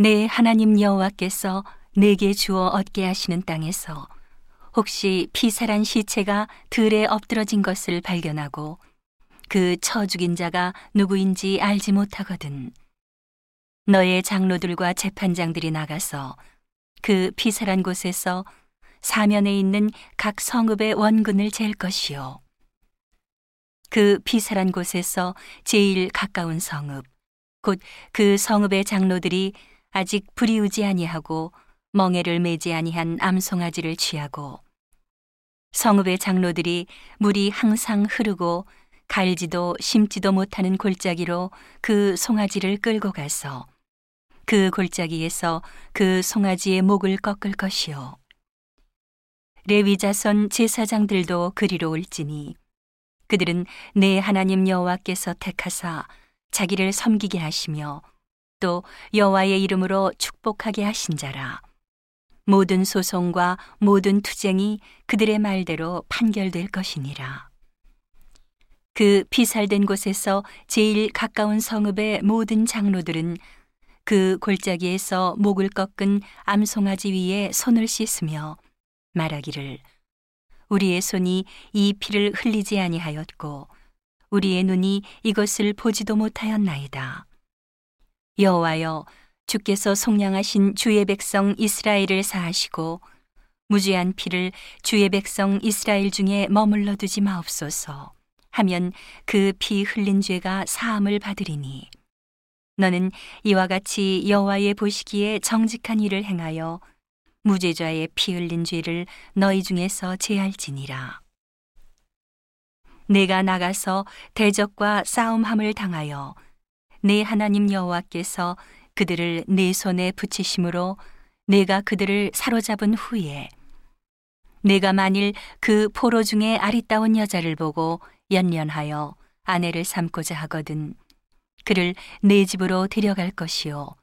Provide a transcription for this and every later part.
내 하나님 여호와께서 내게 주어 얻게 하시는 땅에서 혹시 피살한 시체가 들에 엎드러진 것을 발견하고 그 처 죽인 자가 누구인지 알지 못하거든. 너의 장로들과 재판장들이 나가서 그 피살한 곳에서 사면에 있는 각 성읍의 원근을 잴 것이요. 그 피살한 곳에서 제일 가까운 성읍 곧 그 성읍의 장로들이 아직 불이우지 아니하고 멍에를 매지 아니한 암송아지를 취하고 성읍의 장로들이 물이 항상 흐르고 갈지도 심지도 못하는 골짜기로 그 송아지를 끌고 가서 그 골짜기에서 그 송아지의 목을 꺾을 것이요. 레위 자손 제사장들도 그리로 올지니 그들은 내 하나님 여호와께서 택하사 자기를 섬기게 하시며 또 여호와의 이름으로 축복하게 하신 자라 모든 소송과 모든 투쟁이 그들의 말대로 판결될 것이니라 그 피살된 곳에서 제일 가까운 성읍의 모든 장로들은 그 골짜기에서 목을 꺾은 암송아지 위에 손을 씻으며 말하기를 우리의 손이 이 피를 흘리지 아니하였고 우리의 눈이 이것을 보지도 못하였나이다. 여호와여 주께서 속량하신 주의 백성 이스라엘을 사하시고 무죄한 피를 주의 백성 이스라엘 중에 머물러 두지 마옵소서 하면 그 피 흘린 죄가 사함을 받으리니 너는 이와 같이 여호와의 보시기에 정직한 일을 행하여 무죄자의 피 흘린 죄를 너희 중에서 제할지니라. 내가 나가서 대적과 싸움함을 당하여 내 하나님 여호와께서 그들을 내 손에 붙이심으로 내가 그들을 사로잡은 후에 내가 만일 그 포로 중에 아리따운 여자를 보고 연연하여 아내를 삼고자 하거든 그를 내 집으로 데려갈 것이요.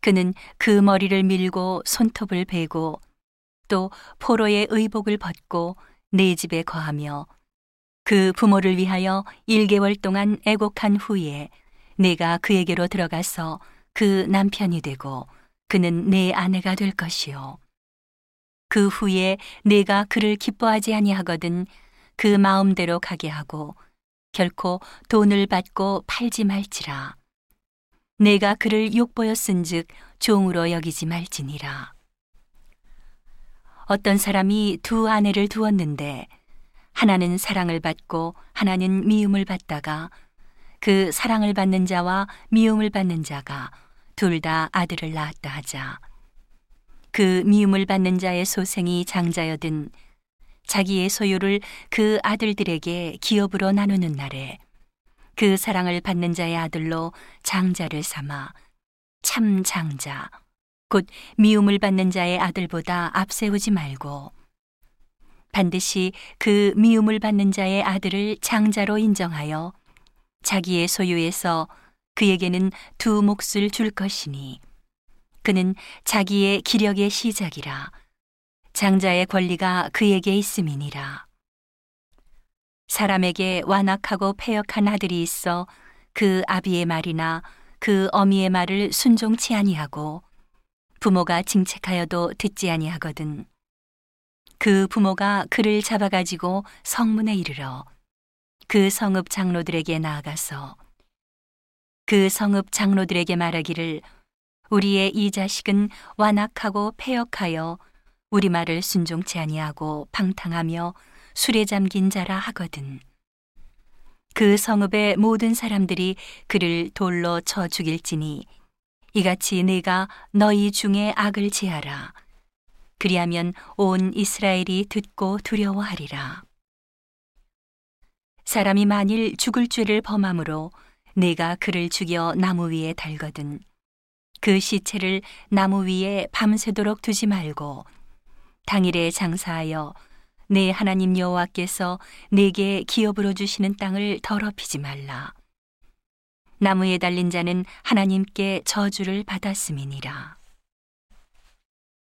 그는 그 머리를 밀고 손톱을 베고 또 포로의 의복을 벗고 내 집에 거하며 그 부모를 위하여 1개월 동안 애곡한 후에 내가 그에게로 들어가서 그 남편이 되고 그는 내 아내가 될 것이요. 그 후에 내가 그를 기뻐하지 아니하거든 그 마음대로 가게 하고 결코 돈을 받고 팔지 말지라. 내가 그를 욕보였은즉 종으로 여기지 말지니라. 어떤 사람이 두 아내를 두었는데 하나는 사랑을 받고 하나는 미움을 받다가 그 사랑을 받는 자와 미움을 받는 자가 둘 다 아들을 낳았다 하자. 그 미움을 받는 자의 소생이 장자여든 자기의 소유를 그 아들들에게 기업으로 나누는 날에 그 사랑을 받는 자의 아들로 장자를 삼아 참 장자, 곧 미움을 받는 자의 아들보다 앞세우지 말고 반드시 그 미움을 받는 자의 아들을 장자로 인정하여 자기의 소유에서 그에게는 두 몫을 줄 것이니 그는 자기의 기력의 시작이라 장자의 권리가 그에게 있음이니라. 사람에게 완악하고 패역한 아들이 있어 그 아비의 말이나 그 어미의 말을 순종치 아니하고 부모가 징책하여도 듣지 아니하거든. 그 부모가 그를 잡아가지고 성문에 이르러 그 성읍 장로들에게 나아가서 그 성읍 장로들에게 말하기를 우리의 이 자식은 완악하고 패역하여 우리 말을 순종치 아니하고 방탕하며 술에 잠긴 자라 하거든. 그 성읍의 모든 사람들이 그를 돌로 쳐 죽일지니 이같이 내가 너희 중에 악을 제하라. 그리하면 온 이스라엘이 듣고 두려워하리라. 사람이 만일 죽을 죄를 범함으로 내가 그를 죽여 나무 위에 달거든. 그 시체를 나무 위에 밤새도록 두지 말고 당일에 장사하여 내 하나님 여호와께서 내게 기업으로 주시는 땅을 더럽히지 말라. 나무에 달린 자는 하나님께 저주를 받았음이니라.